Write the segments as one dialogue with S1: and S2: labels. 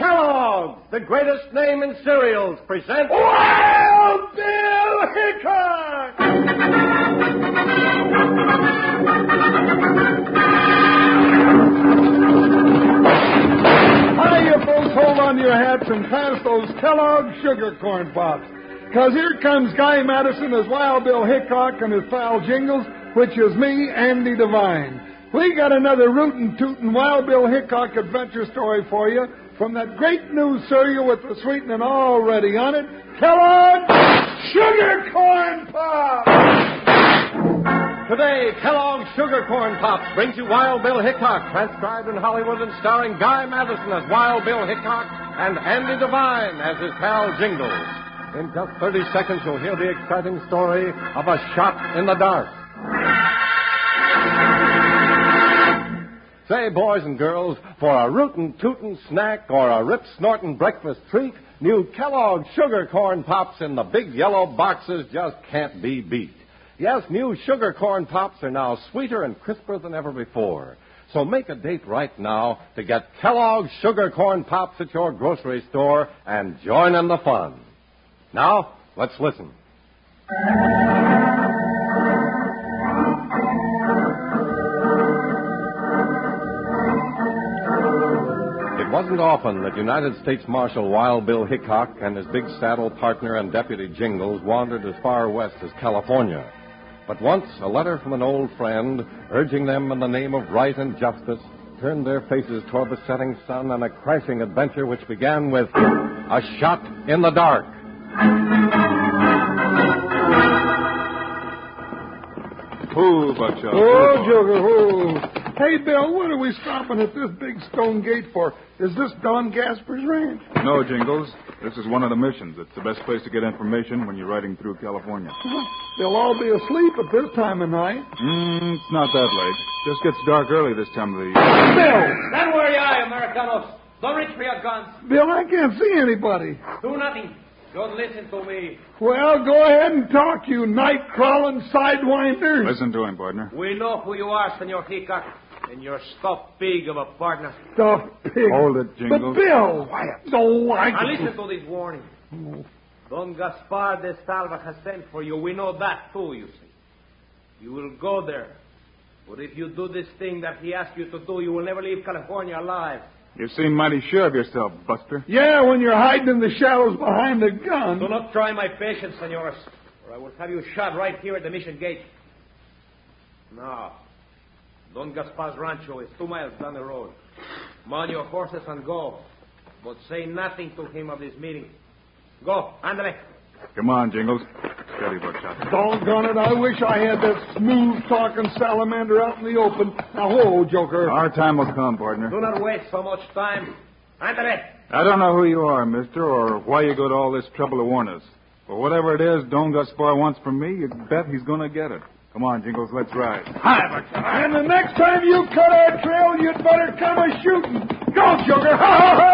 S1: Kellogg, the greatest name in cereals, presents
S2: Wild Bill Hickok! Hi, you folks, hold on to your hats and pass those Kellogg sugar corn pops. Because here comes Guy Madison as Wild Bill Hickok and his pal Jingles, which is me, Andy Devine. We got another rootin' tootin' Wild Bill Hickok adventure story for you from that great new cereal with the sweetening already on it, Kellogg's Sugar Corn Pops!
S1: Today, Kellogg's Sugar Corn Pops brings you Wild Bill Hickok, transcribed in Hollywood and starring Guy Madison as Wild Bill Hickok and Andy Devine as his pal Jingles. In just 30 seconds, you'll hear the exciting story of a shot in the dark. Say, boys and girls, for a rootin' tootin' snack or a rip snortin' breakfast treat, new Kellogg's Sugar Corn Pops in the big yellow boxes just can't be beat. Yes, new sugar corn pops are now sweeter and crisper than ever before. So make a date right now to get Kellogg's Sugar Corn Pops at your grocery store and join in the fun. Now, let's listen. Wasn't often that United States Marshal Wild Bill Hickok and his big saddle partner and deputy Jingles wandered as far west as California. But once a letter from an old friend urging them in the name of right and justice turned their faces toward the setting sun and a crashing adventure which began with a shot in the dark.
S3: Who, Buckshot?
S2: Oh, Joker, oh. Hey, Bill, what are we stopping at this big stone gate for? Is this Don Gaspar's ranch?
S3: No, Jingles. This is one of the missions. It's the best place to get information when you're riding through California.
S2: They'll all be asleep at this time of night.
S3: Mm, it's not that late. Just gets dark early this time of the year.
S2: Bill!
S4: Stand where you are, Americanos. Don't reach for your guns.
S2: Bill, I can't see anybody.
S4: Do nothing. Just listen to me.
S2: Well, go ahead and talk, you night crawling sidewinder.
S3: Listen to him, partner.
S4: We know who you are, Senor Hickok, and your stuffed pig of a partner.
S2: Stuffed pig.
S3: Hold it, Jingle.
S2: But
S3: Jingles.
S2: Bill, no, I.
S4: Now listen to this warning. Don Gaspar de Salva has sent for you. We know that too, you see. You will go there. But if you do this thing that he asked you to do, you will never leave California alive.
S3: You seem mighty sure of yourself, Buster.
S2: Yeah, when you're hiding in the shadows behind the gun.
S4: Do not try my patience, senores, or I will have you shot right here at the mission gate. Now, Don Gaspar's rancho is two miles down the road. Mount your horses and go. But say nothing to him of this meeting. Go, Andale.
S3: Come on, Jingles. Steady, Buckshot.
S2: Doggone it, I wish I had that smooth talking salamander out in the open. Now, whoa, Joker.
S3: Our time will come, partner.
S4: Do not waste so much time. Andale.
S3: I don't know who you are, mister, or why you go to all this trouble to warn us. But whatever it is Don Gaspar wants from me, you bet he's going to get it. Come on, Jingles, let's ride.
S2: And the next time you cut our trail, you'd better come a shooting. Go, Joker. Ho, ho, ho!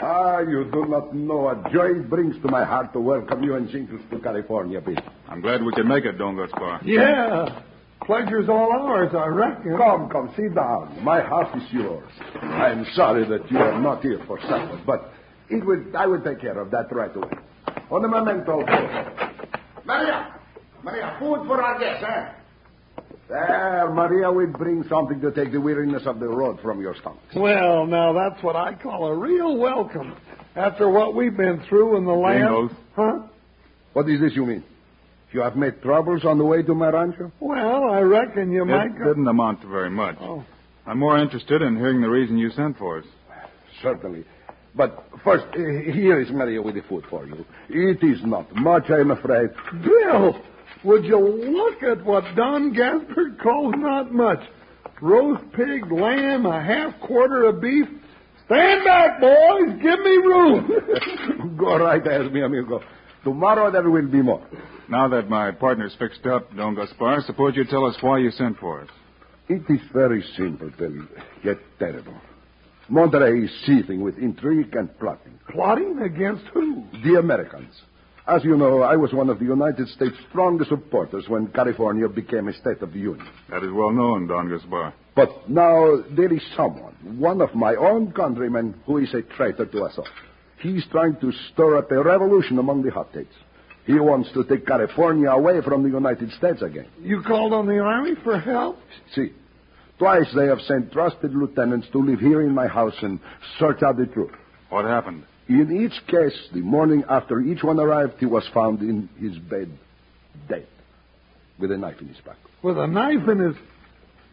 S5: Ah, you do not know what joy it brings to my heart to welcome you and Jingles to California, Bill.
S3: I'm glad we could make it, Don Gaspar.
S2: Yeah. Pleasure's all ours, I reckon.
S5: Come, come, sit down. My house is yours. I am sorry that you are not here for supper, but it will, I will take care of that right away. On the memento. Maria! yeah, food for our guests, eh? There, Maria will bring something to take the weariness of the road from your stomach.
S2: Well, now that's what I call a real welcome. After what we've been through in the land.
S3: Jingles.
S2: Huh?
S5: What is this you mean? You have made troubles on the way to my rancho?
S2: Well, I reckon you might
S3: It didn't amount to very much.
S2: Oh.
S3: I'm more interested in hearing the reason you sent for us.
S5: Certainly. But first, here is Maria with the food for you. It is not much, I'm afraid.
S2: Bill, would you look at what Don Gaspard calls not much? Roast pig, lamb, a half quarter of beef. Stand back, boys. Give me room.
S5: Go right ahead, mi amigo. Tomorrow there will be more.
S3: Now that my partner's fixed up, Don Gaspar, suppose you tell us why you sent for us.
S5: It is very simple, Bill, yet terrible. Monterey is seething with intrigue and plotting.
S2: Plotting against who?
S5: The Americans. As you know, I was one of the United States' strongest supporters when California became a state of the Union.
S3: That is well known, Don Gaspar.
S5: But now there is someone, one of my own countrymen, who is a traitor to us all. He's trying to stir up a revolution among the hotcakes. He wants to take California away from the United States again.
S2: You called on the Army for help?
S5: See, twice they have sent trusted lieutenants to live here in my house and search out the truth.
S3: What happened?
S5: In each case, the morning after each one arrived, he was found in his bed, dead, with a knife in his back.
S2: With a knife in his.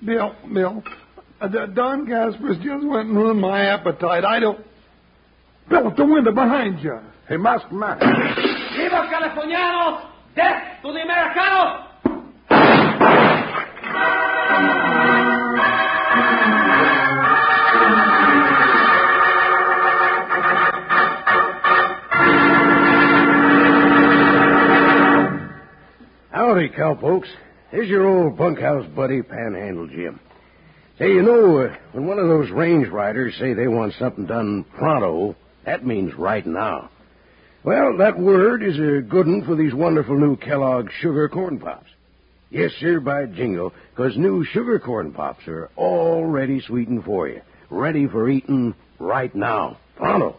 S2: Bill, Bill, uh, Don Gaspar's just went and ruined my appetite. I don't. Bill, the window behind you.
S5: A masked man.
S4: ¡Viva Californianos! ¡Death to the Americanos!
S6: Howdy, cowpokes. Here's your old bunkhouse buddy, Panhandle Jim. Say, you know, uh, when one of those range riders say they want something done pronto, that means right now. Well, that word is a good one for these wonderful new Kellogg sugar corn pops. Yes, sir, by jingo, 'cause new sugar corn pops are already sweetened for you, ready for eating right now, pronto.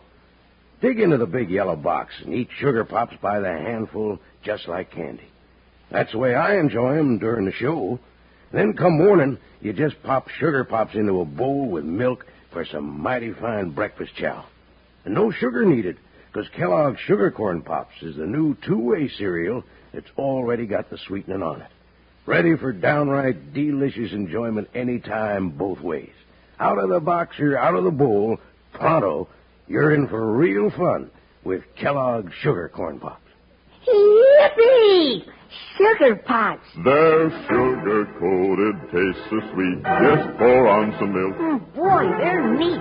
S6: Dig into the big yellow box and eat sugar pops by the handful just like candy. That's the way I enjoy 'em during the show. Then come morning, you just pop sugar pops into a bowl with milk for some mighty fine breakfast chow. And no sugar needed, 'cause Kellogg's Sugar Corn Pops is the new two-way cereal that's already got the sweetening on it. Ready for downright delicious enjoyment any time, both ways. Out of the box or out of the bowl, pronto, you're in for real fun with Kellogg's Sugar Corn Pops.
S7: Yippee! Sugar pops.
S8: They're sugar coated, taste so sweet. Just pour on some milk.
S7: Oh, boy, they're neat.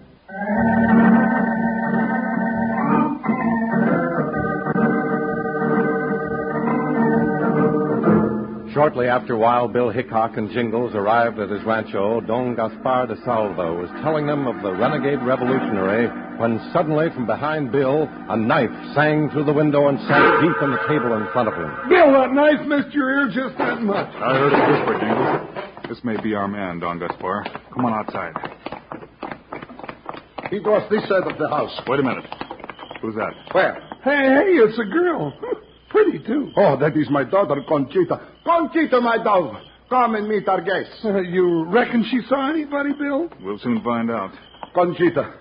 S1: Shortly after Wild Bill Hickok and Jingles arrived at his rancho, Don Gaspar de Salvo was telling them of the renegade revolutionary when suddenly from behind Bill, a knife sang through the window and sank deep in the table in front of him.
S2: Bill, that knife missed your ear just that much.
S3: I heard it whisper, Jingles. This may be our man, Don Gaspar. Come on outside.
S5: He goes this side of the house.
S3: Wait a minute. Who's that?
S5: Where?
S2: Hey, hey, it's a girl. Pretty, too.
S5: Oh, that is my daughter, Conchita. Conchita, my dog. Come and meet our guests.
S2: Uh, you reckon she saw anybody, Bill?
S3: We'll soon find out.
S5: Conchita,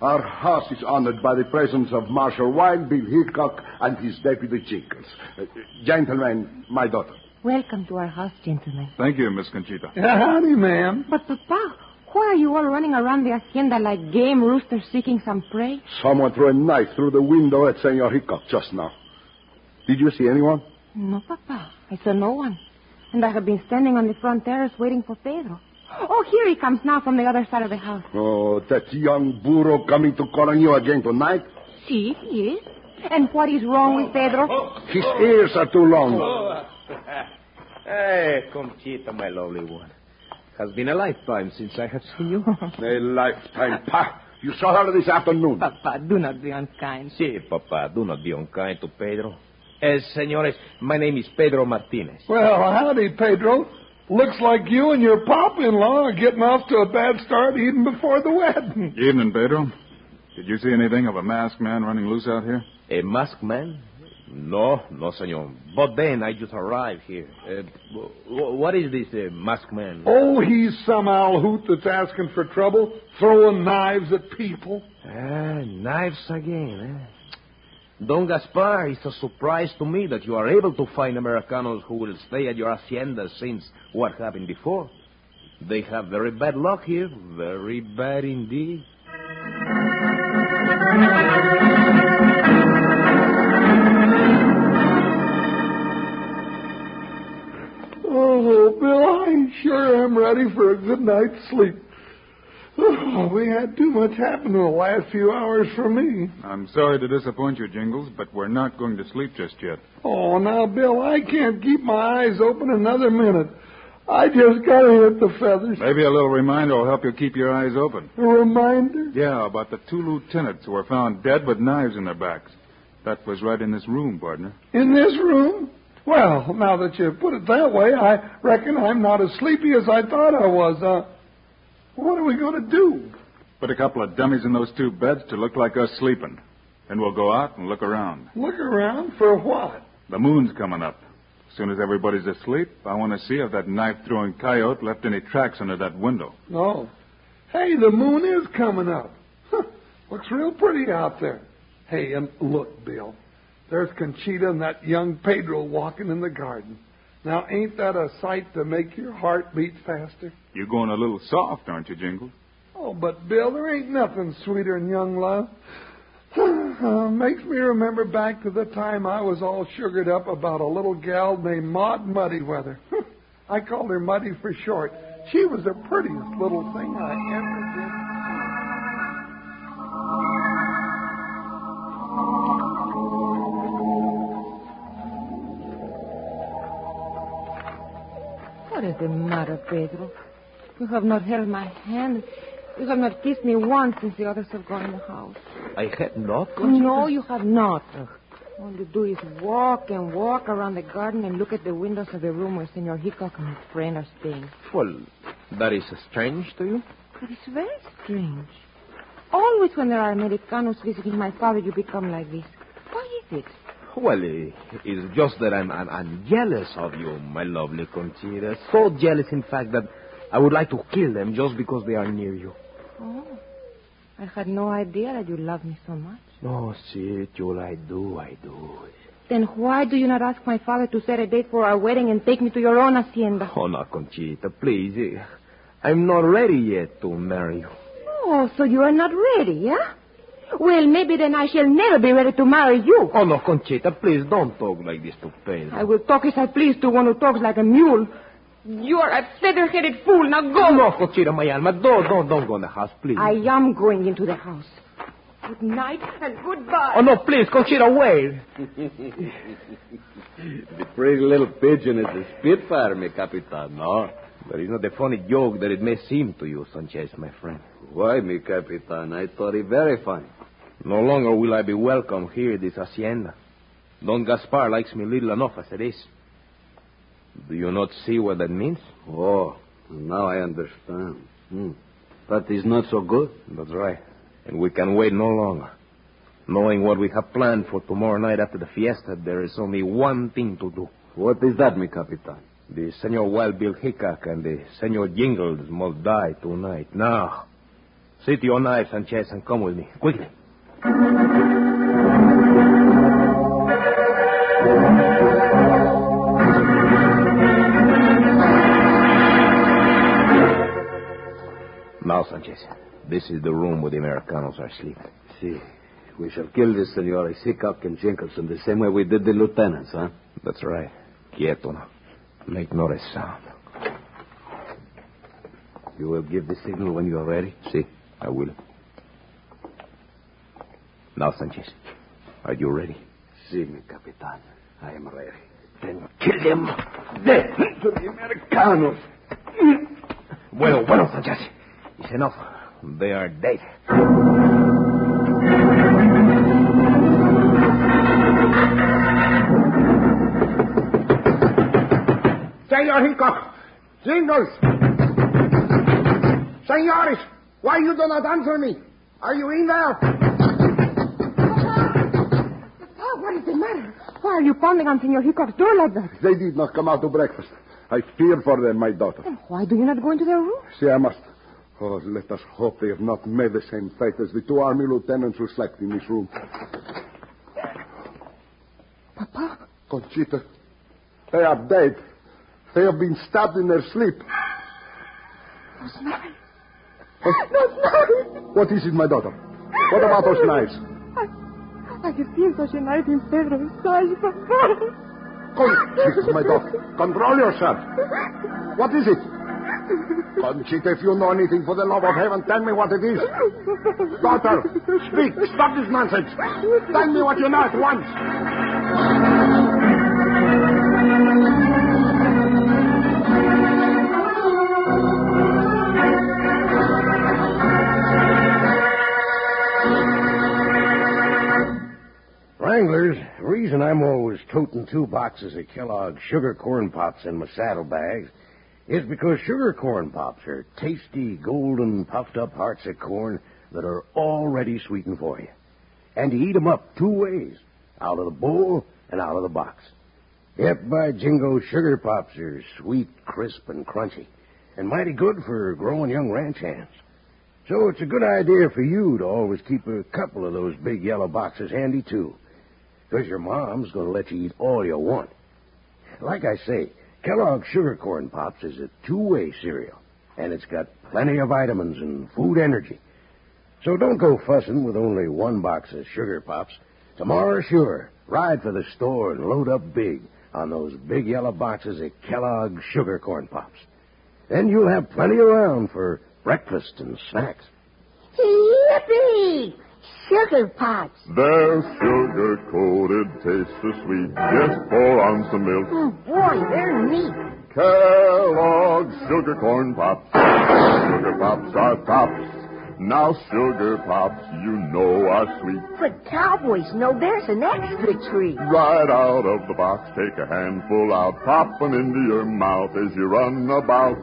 S5: our house is honored by the presence of Marshal Wild Bill Hickok and his deputy Jingles. Uh, gentlemen, my daughter.
S9: Welcome to our house, gentlemen.
S3: Thank you, Miss Conchita.
S2: Howdy, ma'am.
S9: But, Papa, why are you all running around the hacienda like game roosters seeking some prey?
S5: Someone threw a knife through the window at Senor Hickok just now. Did you see anyone?
S9: No, Papa. I saw no one. And I have been standing on the front terrace waiting for Pedro. Oh, here he comes now from the other side of the house.
S5: Oh, that young burro coming to call on you again tonight?
S9: See, he is. And what is wrong with Pedro?
S5: His ears are too long. Oh.
S4: Hey, Conchita, my lovely one. Has been a lifetime since I have seen you.
S5: A lifetime. Pa. You saw her this afternoon.
S9: Papa, do not be unkind.
S4: Si, Papa, do not be unkind to Pedro. Eh, senores, my name is Pedro Martinez.
S2: Well, howdy, Pedro. Looks like you and your pop-in-law are getting off to a bad start even before the wedding.
S3: Evening, Pedro. Did you see anything of a masked man running loose out here?
S4: A masked man? No, no, senor. But then I just arrived here. Uh, what is this uh, masked man?
S2: Oh, he's some owl hoot that's asking for trouble, throwing knives at people.
S4: Ah, knives again, eh? Don Gaspar, it's a surprise to me that you are able to find Americanos who will stay at your hacienda since what happened before. They have very bad luck here, very bad indeed.
S2: Oh, Bill, I sure am ready for a good night's sleep. Oh, we had too much happen in the last few hours for me.
S3: I'm sorry to disappoint you, Jingles, but we're not going to sleep just yet.
S2: Oh, now, Bill, I can't keep my eyes open another minute. I just gotta hit the feathers.
S3: Maybe a little reminder will help you keep your eyes open.
S2: A reminder?
S3: Yeah, about the two lieutenants who were found dead with knives in their backs. That was right in this room, partner.
S2: In this room? Well, now that you put it that way, I reckon I'm not as sleepy as I thought I was. Uh, what are we going to do?
S3: Put a couple of dummies in those two beds to look like us sleeping. Then we'll go out and look around.
S2: Look around for what?
S3: The moon's coming up. As soon as everybody's asleep, I want to see if that knife throwing coyote left any tracks under that window.
S2: Oh. Hey, the moon is coming up. Huh, looks real pretty out there. Hey, and look, Bill. There's Conchita and that young Pedro walking in the garden. Now, ain't that a sight to make your heart beat faster?
S3: You're going a little soft, aren't you, Jingles?
S2: Oh, but Bill, there ain't nothing sweeter than young love. Uh, makes me remember back to the time I was all sugared up about a little gal named Maud Muddyweather. I called her Muddy for short. She was the prettiest little thing I ever did.
S9: Is the matter, Pedro? You have not held my hand. You have not kissed me once since the others have gone in the house.
S4: I have not.
S9: No, you have not. All you do is walk and walk around the garden and look at the windows of the room where Senor Hickok and his friend are staying.
S4: Well, that is strange to you?
S9: That is very strange. Always when there are Americanos visiting my father, you become like this. Why is it?
S4: Well, eh, it's just that I'm, I'm, I'm jealous of you, my lovely Conchita. So jealous, in fact, that I would like to kill them just because they are near you.
S9: Oh, I had no idea that you loved me so much.
S4: No, see, Jewel, I do, I do.
S9: Then why do you not ask my father to set a date for our wedding and take me to your own hacienda?
S4: Oh, no, Conchita, please. eh, I'm not ready yet to marry you.
S9: Oh, so you are not ready, yeah? Well, maybe then I shall never be ready to marry you.
S4: Oh, no, Conchita, please don't talk like this to Pedro.
S9: I will talk as I please to one who talks like a mule. You are a feather-headed fool. Now go.
S4: No, Conchita, my alma, don't, don't, don't go in the house, please.
S9: I am going into the house. Good night and goodbye.
S4: Oh, no, please, Conchita, wait.
S10: The pretty little pigeon is a spitfire, mi capitan, no?
S4: But it's not the funny joke that it may seem to you, Sanchez, my friend.
S10: Why, mi capitan? I thought it very fine.
S4: No longer will I be welcome here at this hacienda. Don Gaspar likes me little enough as it is. Do you not see what that means?
S10: Oh, now I understand. Hmm. That is not so good.
S4: That's right. And we can wait no longer. Knowing what we have planned for tomorrow night after the fiesta, there is only one thing to do.
S10: What is that, mi capitan?
S4: The Senor Wild Bill Hickok and the Senor Jingles must die tonight. Now, sit your knife, Sanchez, and come with me. Quickly. Now, Sanchez, this is the room where the Americanos are sleeping.
S10: See, we shall kill this Senor Hickok and Jenkinson the same way we did the lieutenants, huh?
S4: That's right. Quieto now. Make not a sound.
S10: You will give the signal when you are ready?
S4: See, I will. Now, Sanchez, are you ready?
S10: Si, mi capitan. I am ready.
S4: Then kill them. Dead to the Americanos. Bueno, bueno, Sanchez. It's enough.
S6: they are dead.
S11: Senor Hickok! Jingles! Senores, why you do not answer me? Are you in there?
S9: Why are you pounding on Senor Hickok's door like that?
S5: They did not come out to breakfast. I fear for them, my daughter.
S9: Why do you not go into their room?
S5: See, I must. Oh, let us hope they have not made the same fate as the two army lieutenants who slept in this room.
S9: Papa?
S5: Conchita, they are dead. They have been stabbed in their sleep.
S9: Those knives. Those knives.
S5: What is it, my daughter? What about those knives?
S9: I have seen such a knife in Pedro's side, Papa.
S5: Conchita, my daughter, control yourself. What is it? Conchita, if you know anything, for the love of heaven, tell me what it is. Daughter, speak. Stop this nonsense. Tell me what you know at once.
S6: Toting two boxes of Kellogg's sugar corn pops in my saddlebags is because sugar corn pops are tasty, golden, puffed up hearts of corn that are already sweetened for you. And you eat 'em up two ways out of the bowl and out of the box. Yep, by jingo, sugar pops are sweet, crisp, and crunchy, and mighty good for growing young ranch hands. So it's a good idea for you to always keep a couple of those big yellow boxes handy, too. Because your mom's going to let you eat all you want. Like I say, Kellogg's Sugar Corn Pops is a two-way cereal, and it's got plenty of vitamins and food energy. So don't go fussing with only one box of Sugar Pops. Tomorrow, sure, ride for the store and load up big on those big yellow boxes of Kellogg's Sugar Corn Pops. Then you'll have plenty around for breakfast and snacks.
S7: Yippee! Sugar pops.
S8: They're sugar coated, taste so sweet. Just pour on some milk.
S7: Oh, boy, they're neat.
S8: Kellogg's Sugar Corn Pops. Sugar Pops are pops. Now Sugar Pops, you know are sweet.
S7: But cowboys know there's an extra treat.
S8: Right out of the box, take a handful out, pop 'em into your mouth as you run about.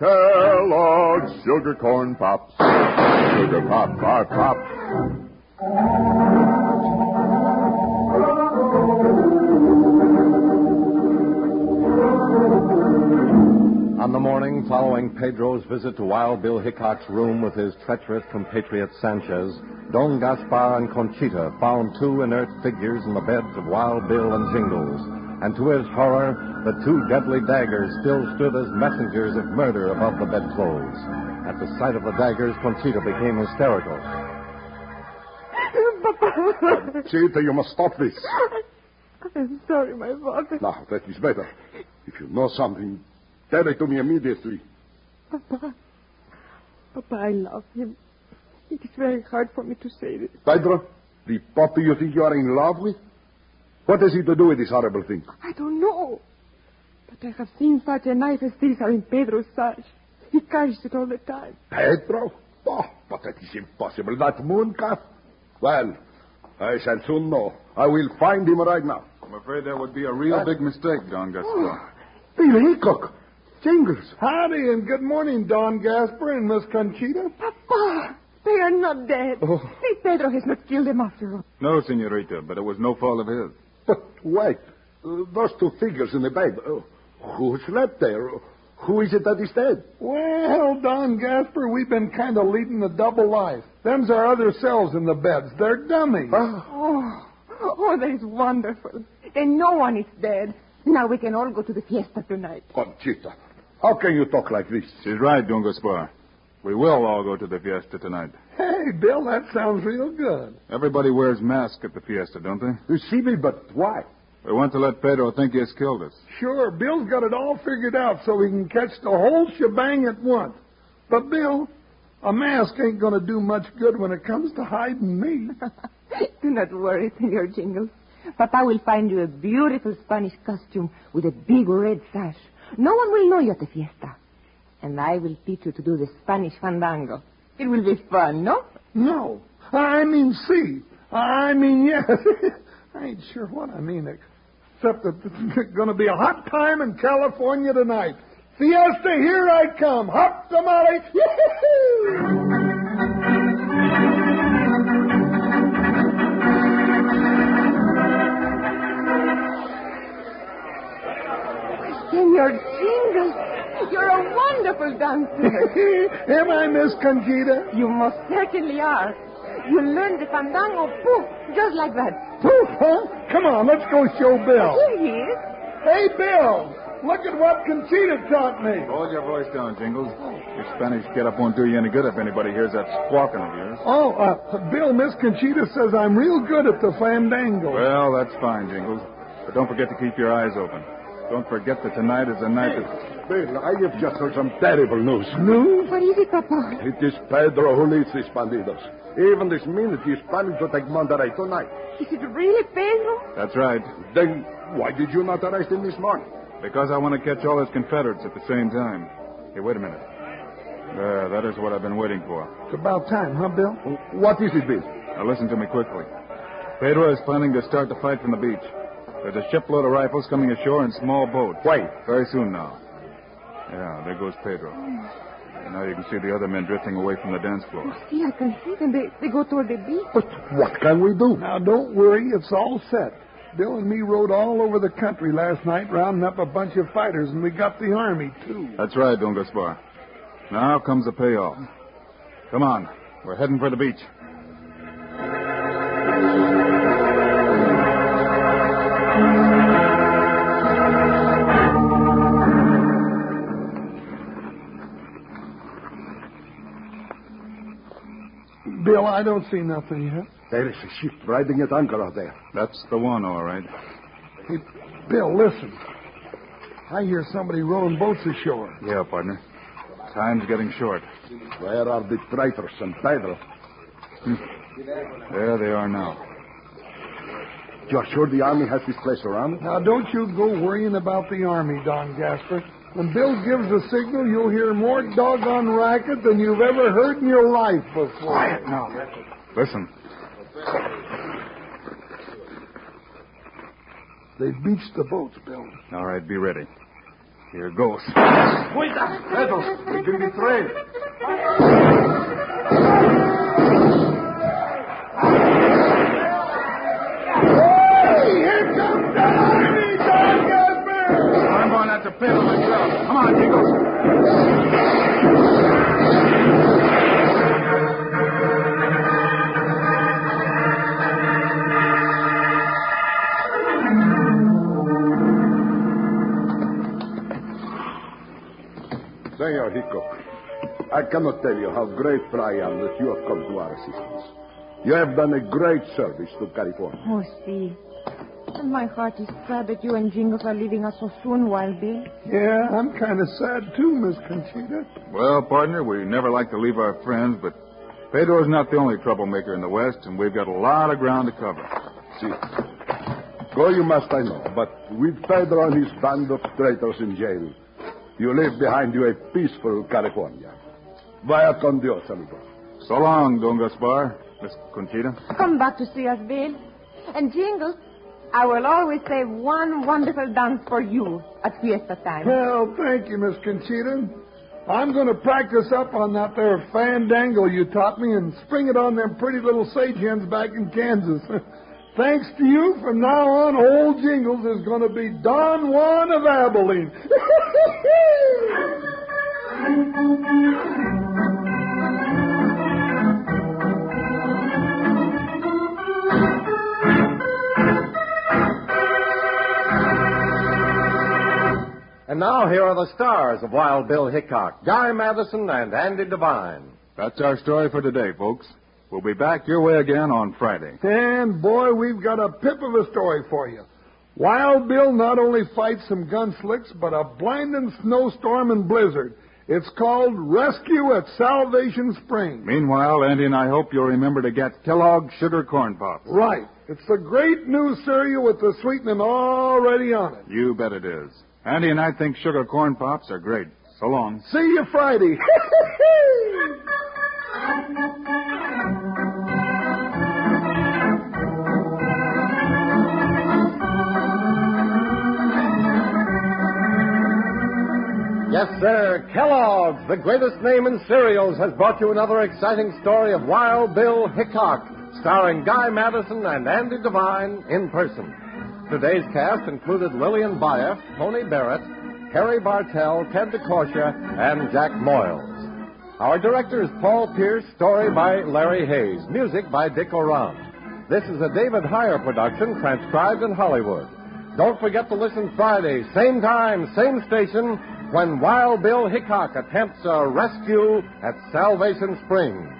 S8: Kellogg's Sugar Corn Pops. Sugar Pops are tops.
S1: On the morning following Pedro's visit to Wild Bill Hickok's room with his treacherous compatriot Sanchez, Don Gaspar and Conchita found two inert figures in the beds of Wild Bill and Jingles. And to his horror, the two deadly daggers still stood as messengers of murder above the bedclothes. At the sight of the daggers, Conchita became hysterical.
S9: Papa.
S5: You must stop this.
S9: I'm sorry, my father.
S5: Now, that is better. If you know something, tell it to me immediately.
S9: Papa. Papa, I love him. It is very hard for me to say this.
S5: Pedro, the puppy you think you are in love with? What has he to do with this horrible thing?
S9: I don't know. But I have seen such a knife as this are in Pedro's sash. He carries it all the time.
S5: Pedro? Oh, but that is impossible. That mooncalf? Well, I shall soon know. I will find him right now.
S3: I'm afraid that would be a real big mistake, Don Gaspar.
S5: Bill Hickok. Jingles.
S2: Howdy and good morning, Don Gaspar and Miss Conchita.
S9: Papa, they are not dead.
S5: Oh.
S9: See, Pedro has not killed them after all.
S3: No, senorita, but it was no fault of his.
S5: But wait. Uh, those two figures in the bed. Uh, who slept there? Who is it that is dead?
S2: Well, Don Gaspar, we've been kind of leading a double life. Them's our other selves in the beds. They're dummies. Ah.
S9: Oh, oh, that is wonderful. Then no one is dead. Now we can all go to the fiesta tonight.
S5: Conchita, how can you talk like this?
S3: She's right, Don Gaspar. We will all go to the fiesta tonight.
S2: Hey, Bill, that sounds real good.
S3: Everybody wears masks at the fiesta, don't they?
S5: You see me, but why?
S3: We want to let Pedro think he has killed us.
S2: Sure, Bill's got it all figured out so we can catch the whole shebang at once. But, Bill, a mask ain't going to do much good when it comes to hiding me.
S9: Do not worry, Senor Jingles. Papa will find you a beautiful Spanish costume with a big red sash. No one will know you at the fiesta. And I will teach you to do the Spanish fandango. It will be fun, no?
S2: No. I mean see. I mean yes. I ain't sure what I mean, except that it's going to be a hot time in California tonight. Fiesta, here I come. Hop tamale. Yee-hoo!
S9: Senor Jingles, you're a wonderful dancer.
S2: Am I, Miss Conchita?
S9: you most certainly are. You learned the fandango poof, just like that.
S2: Poof, huh? Come on, let's go show Bill.
S9: Here he is.
S2: Hey, Bill, look at what Conchita taught me.
S3: Hold your voice down, Jingles. Your Spanish get up won't do you any good if anybody hears that squawking of yours.
S2: Oh, uh, Bill, Miss Conchita says I'm real good at the fandango.
S3: Well, that's fine, Jingles. But don't forget to keep your eyes open. Don't forget that tonight is the night that...
S5: Bill, I have just heard some terrible news.
S2: News?
S9: What is it, Papa?
S5: It is Pedro who leads these bandidos. Even this minute, he is planning to take Monterey tonight.
S9: Is it really Pedro?
S3: That's right.
S5: Then why did you not arrest him this morning?
S3: Because I want to catch all his Confederates at the same time. Hey, wait a minute. There, that is what I've been waiting for.
S2: It's about time, huh, Bill?
S5: What is it, Bill?
S3: Now listen to me quickly. Pedro is planning to start the fight from the beach. There's a shipload of rifles coming ashore in small boats.
S5: Wait.
S3: Very soon now. Yeah, there goes Pedro. And now you can see the other men drifting away from the dance floor.
S9: See, I can see them. They, they go toward the beach.
S5: But what can we do?
S2: Now, don't worry. It's all set. Bill and me rode all over the country last night rounding up a bunch of fighters, and we got the army, too.
S3: That's right, Don Gaspar. Now comes the payoff. Come on. We're heading for the beach.
S2: I don't see nothing yet.
S5: There is a ship riding at anchor out there.
S3: That's the one, all right.
S2: Hey, Bill, listen. I hear somebody rowing boats ashore.
S3: Yeah, partner. Time's getting short.
S5: Where are the traitors and Pedro? Hmm.
S3: There they are now.
S5: You're sure the army has this place surrounded?
S2: Now, don't you go worrying about the army, Don Gaspar. When Bill gives the signal, you'll hear more doggone racket than you've ever heard in your life before.
S3: Quiet now. Listen.
S2: They've beached the boats, Bill.
S3: All right, be ready. Here goes.
S5: Cuida! Pedro, we've been betrayed.
S2: Hey, here comes the army, Don Gaspar!
S3: I'm going myself. Come on, Jingles.
S5: Senor Hickok, I cannot tell you how grateful I am that you have come to our assistance. You have done a great service to California.
S9: Oh, see. And my heart is sad that you and Jingles are leaving us so soon, Wild Bill.
S2: Yeah, I'm kind of sad too, Miss Conchita.
S3: Well, partner, we never like to leave our friends, but Pedro's not the only troublemaker in the West, and we've got a lot of ground to cover.
S5: See, go you must, I know, but with Pedro and his band of traitors in jail, you leave behind you a peaceful California. Vaya con Dios, amigo.
S3: So long, Don Gaspar. Miss Conchita.
S9: Come back to see us, Bill. And Jingles, I will always save one wonderful dance for you at fiesta time.
S2: Well, thank you, Miss Conchita. I'm going to practice up on that there fandango you taught me and spring it on them pretty little sage hens back in Kansas. Thanks to you, from now on, old Jingles is going to be Don Juan of Abilene.
S1: And now here are the stars of Wild Bill Hickok, Guy Madison, and Andy Devine.
S3: That's our story for today, folks. We'll be back your way again on Friday.
S2: and boy, we've got a pip of a story for you. Wild Bill not only fights some gunslicks, but a blinding snowstorm and blizzard. It's called Rescue at Salvation Springs.
S3: Meanwhile, Andy and I hope you'll remember to get Kellogg's Sugar Corn Pops.
S2: Right. It's the great new cereal with the sweetening already on it.
S3: You bet it is. Andy and I think Sugar Corn Pops are great. So long.
S2: See you Friday.
S1: Yes, sir. Kellogg's, the greatest name in cereals, has brought you another exciting story of Wild Bill Hickok, starring Guy Madison and Andy Devine in person. Today's cast included Lillian Buyeff, Tony Barrett, Harry Bartell, Ted DeCorsia, and Jack Moyles. Our director is Paul Pierce, story by Larry Hayes, music by Dick Aurandt. This is a David Heyer production transcribed in Hollywood. Don't forget to listen Friday, same time, same station, when Wild Bill Hickok attempts a rescue at Salvation Springs.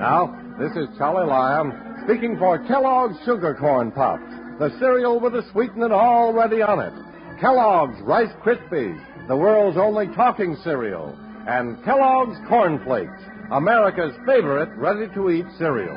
S1: Now, this is Charlie Lyon speaking for Kellogg's Sugar Corn Pops, the cereal with the sweetener already on it. Kellogg's Rice Krispies, the world's only talking cereal, and Kellogg's Corn Flakes, America's favorite ready-to-eat cereal.